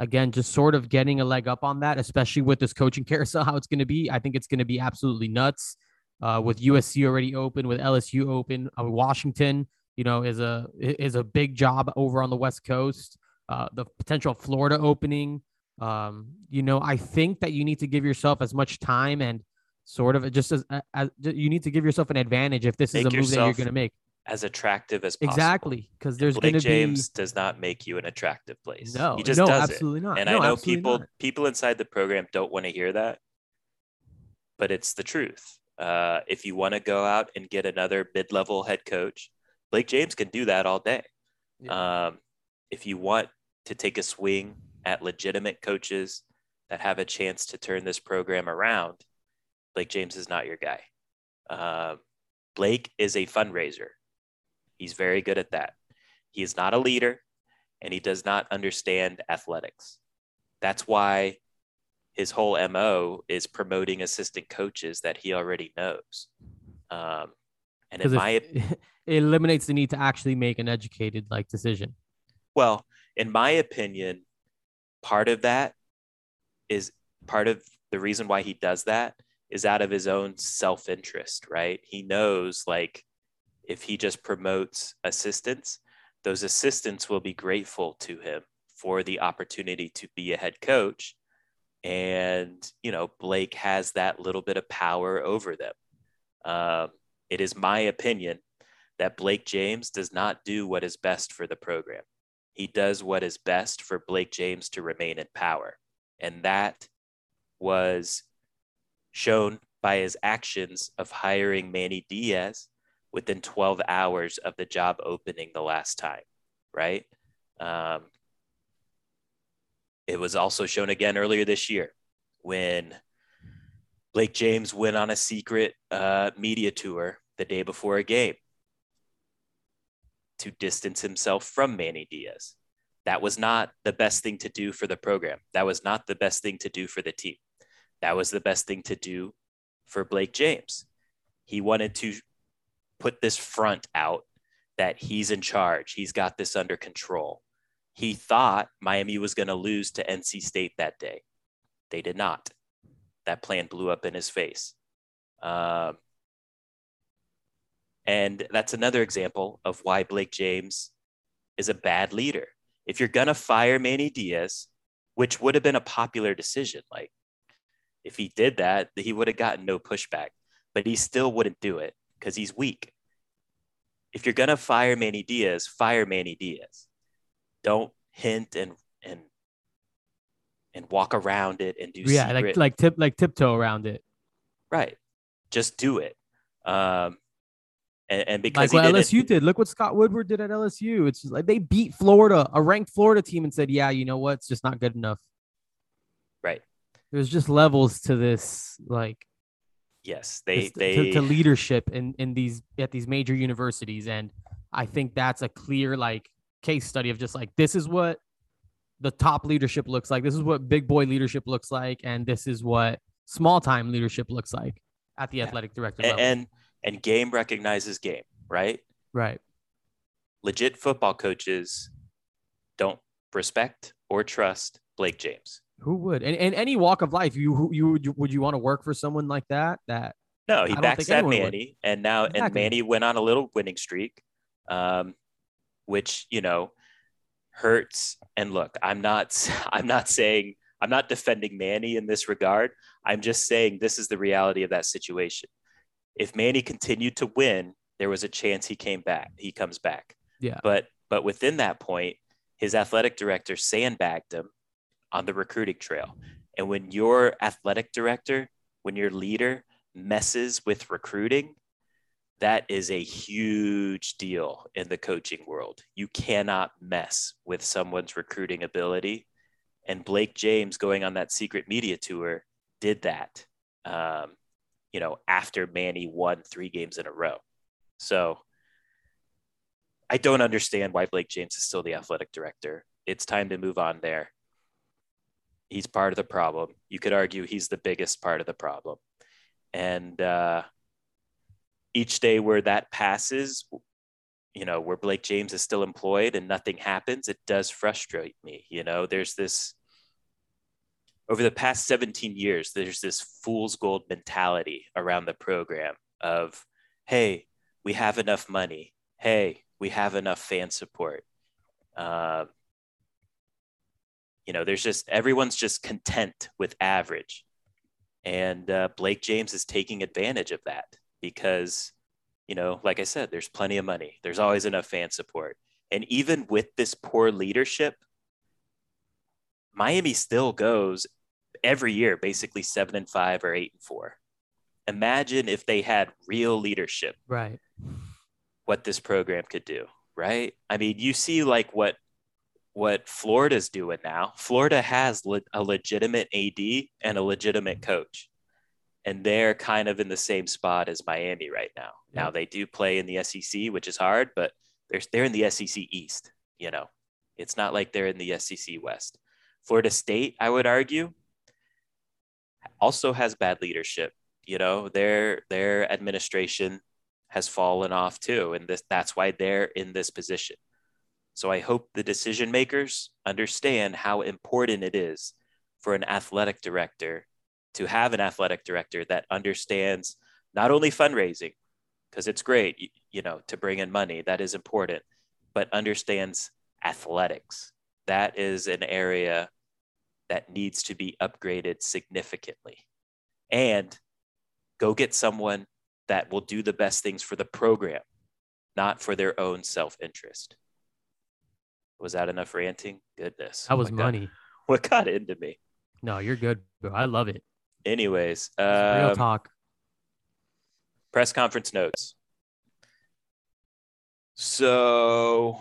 again, just sort of getting a leg up on that, especially with this coaching *laughs* carousel, how it's going to be. I think it's going to be absolutely nuts. Uh, with USC already open, with LSU open, uh, Washington, you know, is a is a big job over on the West Coast. Uh, the potential Florida opening. Um, you know, I think that you need to give yourself as much time and sort of just as, as you need to give yourself an advantage if this Make is a move that you're going to make as attractive as possible. exactly because there's Blake going to James be does not make you an attractive place. no, he just no, does absolutely it. not. And No, I know people not. people inside the program don't want to hear that, but it's the truth. Uh, if you want to go out and get another mid-level head coach, Blake James can do that all day. Um, if you want to take a swing at legitimate coaches that have a chance to turn this program around, Blake James is not your guy. Um, Blake is a fundraiser. He's very good at that. He is not a leader and he does not understand athletics. That's why his whole MO is promoting assistant coaches that he already knows. Um, and in my if- *laughs* it eliminates the need to actually make an educated like decision. Well, in my opinion, part of that is part of the reason why he does that is out of his own self interest, right? He knows like if he just promotes assistants, those assistants will be grateful to him for the opportunity to be a head coach. And, you know, Blake has that little bit of power over them. Um, it is my opinion that Blake James does not do what is best for the program. He does what is best for Blake James to remain in power. And that was shown by his actions of hiring Manny Diaz within 12 hours of the job opening the last time, right? Um, it was also shown again earlier this year when Blake James went on a secret uh, media tour the day before a game to distance himself from Manny Diaz. That was not the best thing to do for the program. That was not the best thing to do for the team. That was the best thing to do for Blake James. He wanted to put this front out that he's in charge. He's got this under control. He thought Miami was going to lose to NC State that day. They did not. That plan blew up in his face. Um, and that's another example of why Blake James is a bad leader. If you're going to fire Manny Diaz, which would have been a popular decision, like if he did that, he would have gotten no pushback, but he still wouldn't do it because he's weak. If you're going to fire Manny Diaz, fire Manny Diaz. Don't hint and, and, and walk around it and do Yeah, secret. like like tip like tiptoe around it. right. Just do it. Um, and, and because Like what LSU did. Look what Scott Woodward did at LSU. It's just like they beat Florida, a ranked Florida team, and said, "Yeah, you know what? It's just not good enough." right. There's just levels to this. Like, Yes, they to- they to, to leadership in in these at these major universities, and I think that's a clear like case study of just like this is what the top leadership looks like. This is what big boy leadership looks like, and this is what small time leadership looks like at the Yeah. athletic director level. and and game recognizes game, right? right. Legit football coaches don't respect or trust Blake James. Who would? And, in any walk of life, you you would you, would you want to work for someone like that? That No, he I don't think backstab anyone would. Manny, and now and Manny went on a little winning streak, um, which you know hurts. And look, I'm not *laughs* I'm not saying I'm not defending Manny in this regard. I'm just saying this is the reality of that situation. If Manny continued to win, there was a chance he came back. He comes back. yeah, But but within that point, his athletic director sandbagged him on the recruiting trail. And when your athletic director, when your leader messes with recruiting, that is a huge deal in the coaching world. You cannot mess with someone's recruiting ability. And Blake James going on that secret media tour did that. Um, you know, after Manny won three games in a row. So I don't understand why Blake James is still the athletic director. It's time to move on there. He's part of the problem. You could argue he's the biggest part of the problem. And uh, each day where that passes, you know, where Blake James is still employed and nothing happens, it does frustrate me. You know, there's this, over the past 17 years, there's this fool's gold mentality around the program of, hey, we have enough money. Hey, we have enough fan support. Um, you know, there's just everyone's just content with average, and uh, Blake James is taking advantage of that because, you know, like I said, there's plenty of money. There's always enough fan support, and even with this poor leadership, Miami still goes every year basically seven and five or eight and four. Imagine if they had real leadership right. what this program could do, right? I mean, you see like what what Florida's doing now. Florida has le- a legitimate AD and a legitimate mm-hmm. coach. And they're kind of in the same spot as Miami right now. Now they do play in the SEC, which is hard, but they're they're in the SEC East, you know. It's not like they're in the SEC West. Florida State, I would argue, also has bad leadership. You know, their their administration has fallen off too, and this that's why they're in this position. So I hope the decision makers understand how important it is for an athletic director to have an athletic director that understands not only fundraising, because it's great, you, you know, to bring in money, that is important, but understands athletics. That is an area that needs to be upgraded significantly. And go get someone that will do the best things for the program, not for their own self interest. Was that enough ranting? Goodness. That was what got- money. *laughs* what got into me? No, you're good, bro. I love it. Anyways, Real um, talk. press conference notes. So,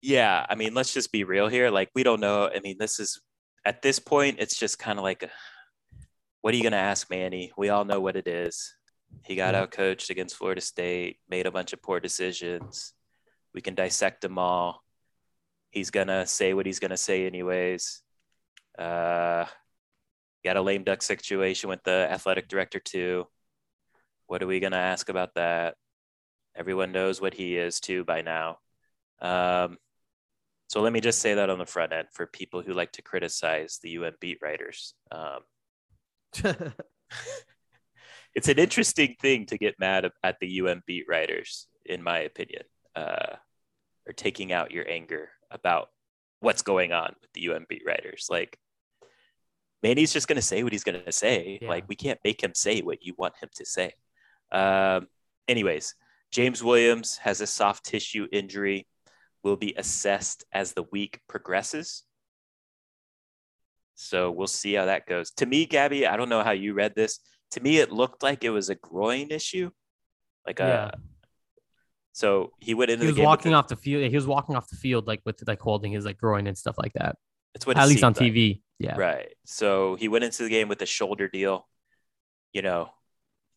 yeah, I mean, let's just be real here. Like, we don't know. I mean, this is at this point, it's just kind of like, what are you going to ask Manny? We all know what it is. He got out coached against Florida State, made a bunch of poor decisions. We can dissect them all. He's going to say what he's going to say, anyways. Uh, got a lame duck situation with the athletic director, too. What are we going to ask about that? Everyone knows what he is too by now. Um, so let me just say that on the front end for people who like to criticize the UM beat writers. Um, *laughs* *laughs* it's an interesting thing to get mad at the UM beat writers, in my opinion, uh, or taking out your anger about what's going on with the UMB writers. Like, Manny's just going to say what he's going to say. Yeah. Like, we can't make him say what you want him to say. Um, anyways, James Williams has a soft tissue injury, will be assessed as the week progresses. So we'll see how that goes. To me, Gabby, I don't know how you read this. To me, it looked like it was a groin issue. Like a so he went into he the was walking off the field. He was walking off the field like with like holding his like groin and stuff like that. It's what At least on seemed like. TV. Yeah. Right. So he went into the game with a shoulder deal. You know,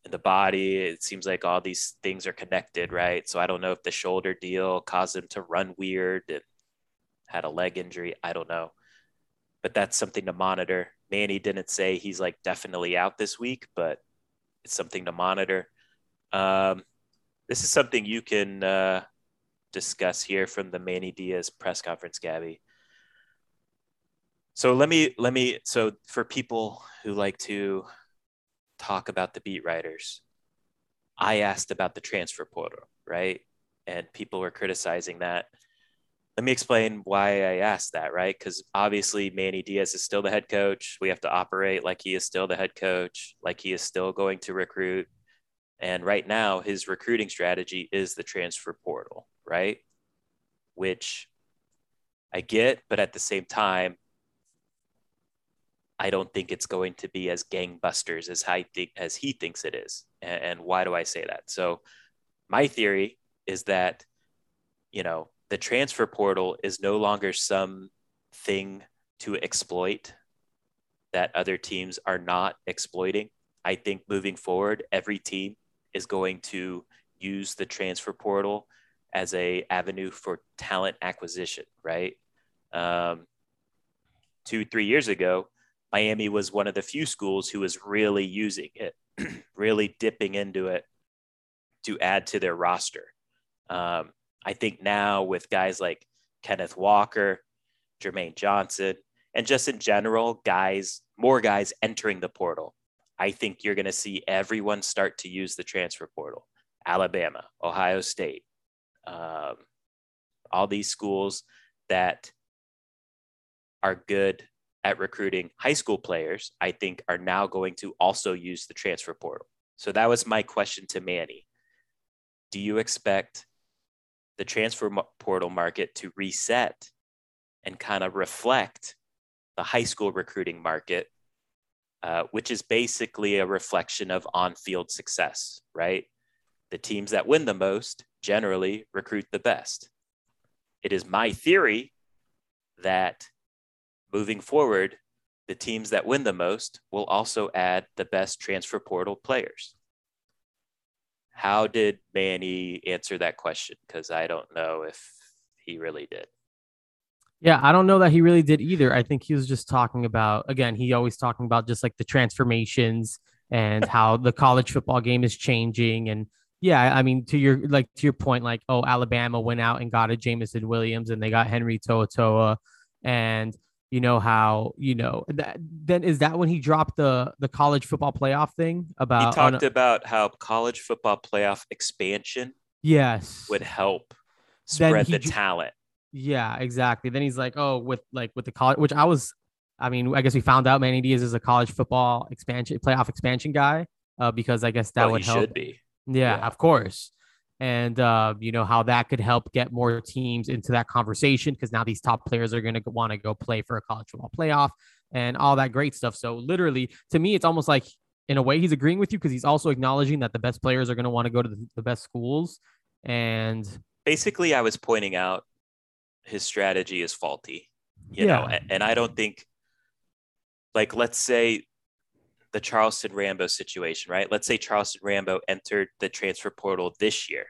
in the body. It seems like all these things are connected, right? So I don't know if the shoulder deal caused him to run weird and had a leg injury. I don't know. But that's something to monitor. Manny didn't say he's like definitely out this week, but it's something to monitor. Um, this is something you can uh, discuss here from the Manny Diaz press conference, Gabby. So let me let me so for people who like to talk about the beat writers, I asked about the transfer portal, right? And people were criticizing that. Let me explain why I asked that, right? Because obviously Manny Diaz is still the head coach. We have to operate like he is still the head coach, like he is still going to recruit. And right now, his recruiting strategy is the transfer portal, right? Which I get, but at the same time, I don't think it's going to be as gangbusters as I think as he thinks it is. And, and why do I say that? So my theory is that, you know, the transfer portal is no longer some thing to exploit that other teams are not exploiting. I think moving forward, every team is going to use the transfer portal as a avenue for talent acquisition, right? Um, two, three years ago, Miami was one of the few schools who was really using it, *clears throat* really dipping into it to add to their roster. Um, I think now with guys like Kenneth Walker, Jermaine Johnson, and just in general, guys, more guys entering the portal, I think you're going to see everyone start to use the transfer portal. Alabama, Ohio State, um, all these schools that are good at recruiting high school players, I think are now going to also use the transfer portal. So that was my question to Manny. Do you expect the transfer portal market to reset and kind of reflect the high school recruiting market, uh, which is basically a reflection of on field success, right? The teams that win the most generally recruit the best. It is my theory that Moving forward, the teams that win the most will also add the best transfer portal players. How did Manny answer that question? Because I don't know if he really did. Yeah, I don't know that he really did either. I think he was just talking about, again, he always talking about just like the transformations and *laughs* how the college football game is changing. And yeah, I mean, to your like to your point, like, oh, Alabama went out and got a Jameson Williams and they got Henry To'oTo'o. And you know how you know that then is that when he dropped the the college football playoff thing about he talked about how college football playoff expansion yes would help spread the talent yeah exactly then he's like oh with like with the college which i was i mean i guess we found out manny diaz is a college football expansion playoff expansion guy uh, because i guess that well, would help should be yeah, yeah. of course and uh, you know how that could help get more teams into that conversation because now these top players are going to want to go play for a college football playoff and all that great stuff. So literally, to me, it's almost like in a way he's agreeing with you because he's also acknowledging that the best players are going to want to go to the, the best schools. And basically, I was pointing out his strategy is faulty, you yeah. know, and, and I don't think like let's say the Charleston Rambo situation, right? Let's say Charleston Rambo entered the transfer portal this year.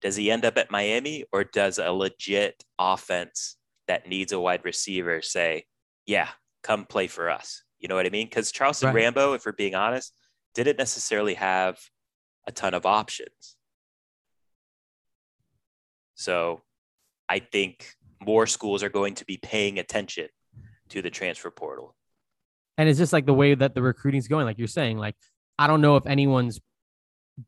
Does he end up at Miami or does a legit offense that needs a wide receiver say, yeah, come play for us? You know what I mean? Because Charleston right. Rambo, if we're being honest, didn't necessarily have a ton of options. So I think more schools are going to be paying attention to the transfer portal and it's just like the way that the recruiting's going. Like you're saying, like I don't know if anyone's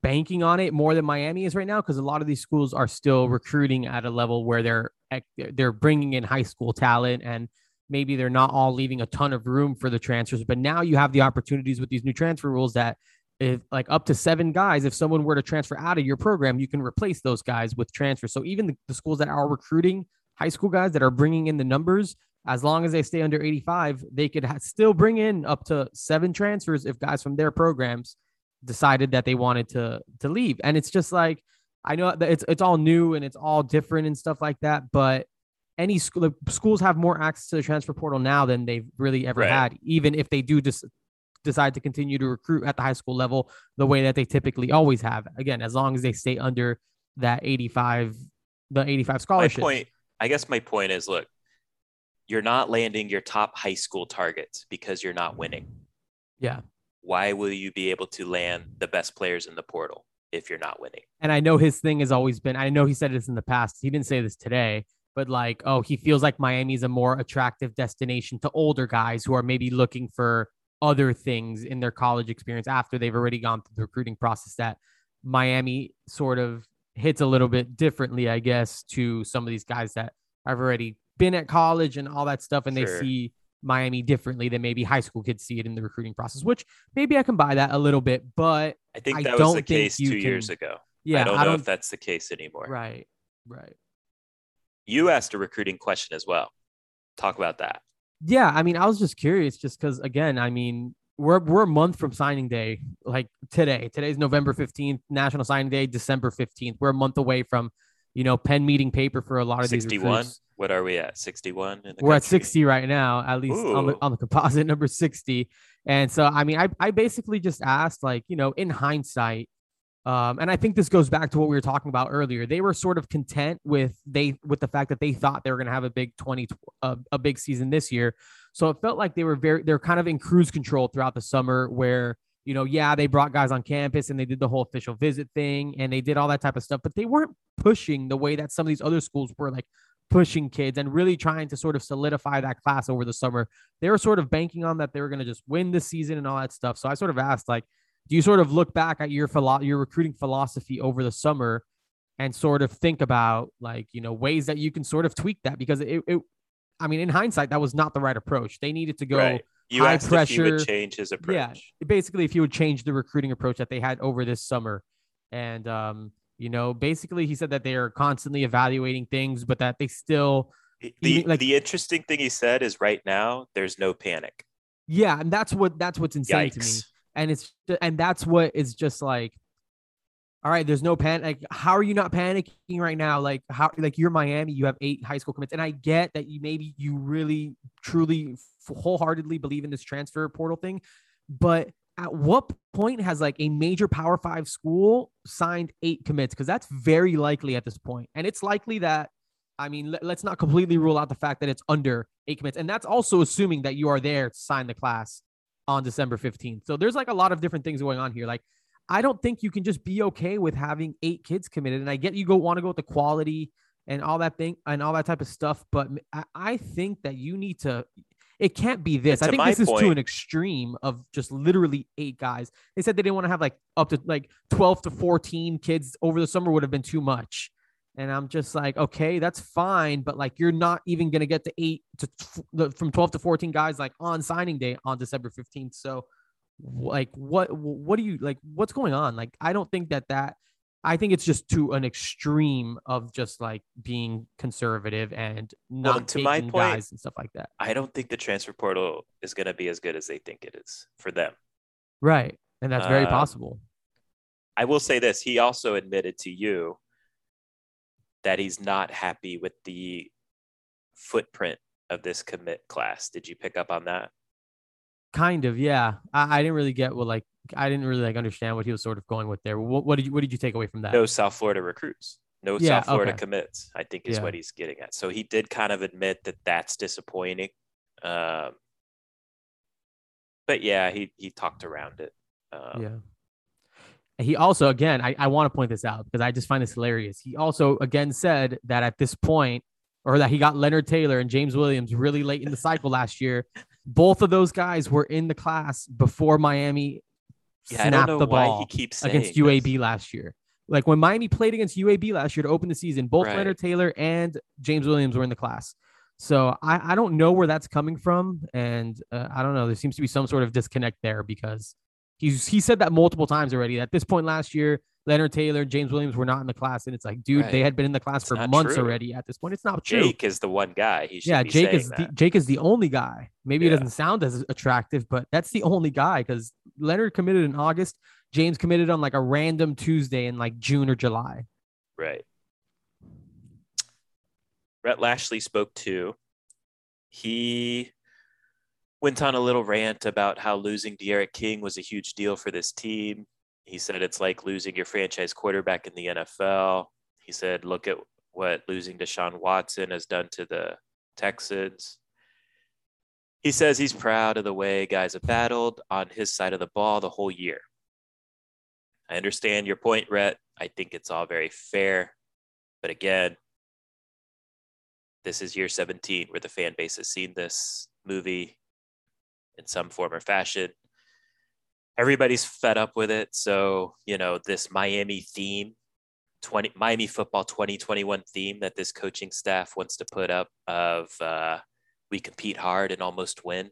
banking on it more than Miami is right now because a lot of these schools are still recruiting at a level where they're they're bringing in high school talent and maybe they're not all leaving a ton of room for the transfers but now you have the opportunities with these new transfer rules that if like up to seven guys if someone were to transfer out of your program you can replace those guys with transfers so even the, the schools that are recruiting high school guys that are bringing in the numbers as long as they stay under 85, they could ha- still bring in up to seven transfers if guys from their programs decided that they wanted to to leave. And it's just like I know that it's it's all new and it's all different and stuff like that, but any school schools have more access to the transfer portal now than they've really ever right. had, even if they do just decide to continue to recruit at the high school level the way that they typically always have. Again, as long as they stay under that 85, the 85 scholarship. My point, I guess my point is look, you're not landing your top high school targets because you're not winning. Yeah. Why will you be able to land the best players in the portal if you're not winning? And I know his thing has always been, I know he said this in the past. He didn't say this today, but like, oh, he feels like Miami's a more attractive destination to older guys who are maybe looking for other things in their college experience after they've already gone through the recruiting process that Miami sort of hits a little bit differently, I guess, to some of these guys that have already been at college and all that stuff, and sure. they see Miami differently than maybe high school kids see it in the recruiting process, which maybe I can buy that a little bit, but I think that I was the case two can, years ago. Yeah, I don't I know don't, if that's the case anymore. Right, right you asked a recruiting question as well. Talk about that. Yeah, I mean, I was just curious, just because again, I mean, we're we're a month from signing day, like today. Today's November fifteenth, National Signing Day, December fifteenth. We're a month away from, you know, pen meeting paper for a lot of 61? these. Sixty-one. What are we at? Sixty-one. We're country? at sixty right now, at least on the on the composite *laughs* number sixty. And so, I mean, I I basically just asked, like, you know, in hindsight, um, and I think this goes back to what we were talking about earlier. They were sort of content with they with the fact that they thought they were going to have a big 20 uh, a big season this year. So it felt like they were very they're kind of in cruise control throughout the summer where you know, yeah, they brought guys on campus and they did the whole official visit thing and they did all that type of stuff, but they weren't pushing the way that some of these other schools were like pushing kids and really trying to sort of solidify that class over the summer. They were sort of banking on that they were going to just win the season and all that stuff. So I sort of asked like do you sort of look back at your philo- your recruiting philosophy over the summer and sort of think about like you know ways that you can sort of tweak that because it, it I mean in hindsight that was not the right approach. They needed to go right. you high pressure. If would change his approach. Yeah, basically if he would change the recruiting approach that they had over this summer, and um, you know, basically he said that they are constantly evaluating things, but that they still. The, like, the interesting thing he said is right now there's no panic. Yeah, and that's what that's what's insane Yikes. to me and it's and that's what is just like all right there's no panic like, how are you not panicking right now? Like how like you're miami you have eight high school commits. And i get that you maybe you really truly wholeheartedly believe in this transfer portal thing. But at what point has like a major power five school signed eight commits? Because that's very likely at this point. And it's likely that i mean let, let's not completely rule out the fact that it's under eight commits. And that's also assuming that you are there to sign the class on December 15th. So there's like a lot of different things going on here. Like, I don't think you can just be okay with having eight kids committed. And I get you go want to go with the quality and all that thing and all that type of stuff. But I, I think that you need to, it can't be this. I think this point, is to an extreme of just literally eight guys. They said they didn't want to have like up to like 12 to 14 kids over the summer would have been too much. And I'm just like, okay, that's fine, but like you're not even gonna get to eight to from 12 to 14 guys like on signing day on December 15th. So, like, what what do you like? What's going on? Like, I don't think that that. I think it's just to an extreme of just like being conservative and not well, to my point, guys and stuff like that. I don't think the transfer portal is going to be as good as they think it is for them. Right, and that's very uh, possible. I will say this: he also admitted to you that he's not happy with the footprint of this commit class. Did you pick up on that? Kind of, yeah. I, I didn't really get what like I didn't really like understand what he was sort of going with there. What, what did you what did you take away from that? No South Florida recruits. No yeah, South Florida okay. commits. I think is yeah. what he's getting at. So he did kind of admit that that's disappointing. Um, but yeah, he he talked around it. Um, yeah. He also, again, I, I want to point this out because I just find this hilarious. He also, again, said that at this point, or that he got Leonard Taylor and James Williams really late in the cycle last year. Both of those guys were in the class before Miami yeah, snapped the ball he keeps against UAB this. last year. Like when Miami played against UAB last year to open the season, both right. Leonard Taylor and James Williams were in the class. So I, I don't know where that's coming from. And uh, I don't know. There seems to be some sort of disconnect there because He's he said that multiple times already. At this point last year, Leonard Taylor, James Williams were not in the class, and it's like, dude, right. they had been in the class it's for months true. already. At this point, it's not true. Jake is the one guy. He yeah, Jake is the, Jake is the only guy. Maybe yeah. it doesn't sound as attractive, but that's the only guy because Leonard committed in August. James committed on like a random Tuesday in like June or July. Right. Rhett Lashlee spoke to. He went on a little rant about how losing D'Eriq King was a huge deal for this team. He said it's like losing your franchise quarterback in the NFL. He said, look at what losing Deshaun Watson has done to the Texans. He says he's proud of the way guys have battled on his side of the ball the whole year. I understand your point, Rhett. I think it's all very fair. But again, this is year 17 where the fan base has seen this movie in some form or fashion. Everybody's fed up with it. So, you know, this Miami theme, 20 Miami football 2021 theme that this coaching staff wants to put up of uh, we compete hard and almost win.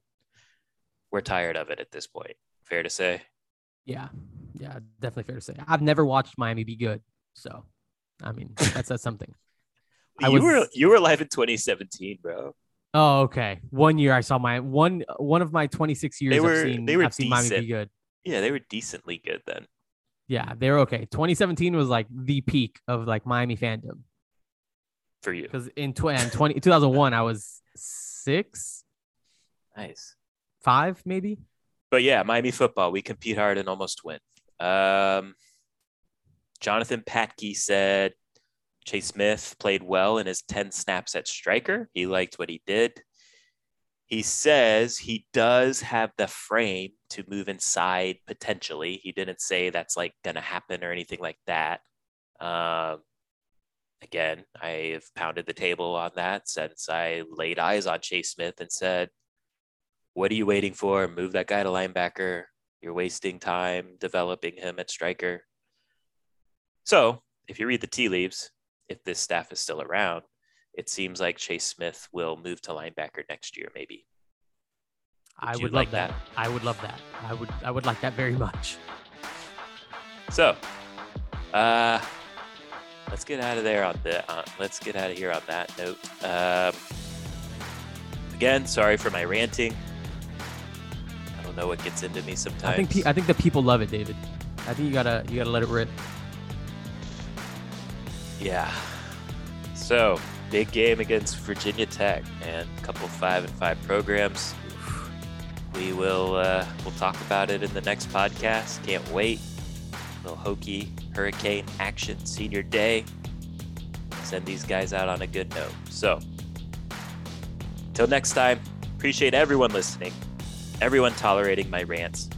We're tired of it at this point. Fair to say. Yeah. Yeah, definitely fair to say. I've never watched Miami be good. So, I mean, that's, that's something. *laughs* I you was, were you were live in 2017, bro. Oh, okay. One year I saw my one one of my 26 years. They were I've seen, they were I've seen Miami be good. Yeah, they were decently good then. Yeah, they were okay. 2017 was like the peak of like Miami fandom for you. Because in 20, 20 2001 I was six. Nice. Five maybe. But yeah, Miami football. We compete hard and almost win. Um, Jonathan Patke said Chase Smith played well in his 10 snaps at striker. He liked what he did. He says he does have the frame to move inside potentially. He didn't say that's like going to happen or anything like that. Um, again, I have pounded the table on that since I laid eyes on Chase Smith and said, What are you waiting for? Move that guy to linebacker. You're wasting time developing him at striker. So, if you read the tea leaves, if this staff is still around, it seems like Chase Smith will move to linebacker next year, maybe. Would I would like love that? that. I would love that. I would I would like that very much. So, uh, let's get out of there on the. Uh, let's get out of here on that note. Um, again, sorry for my ranting. I don't know what gets into me sometimes. I think pe- I think the people love it, David. I think you gotta you gotta let it rip. Yeah. So, big game against Virginia Tech and a couple five and five programs. We will uh, we'll talk about it in the next podcast. Can't wait. Little Hokie Hurricane action senior day. Send these guys out on a good note. So, till next time, appreciate everyone listening, everyone tolerating my rants.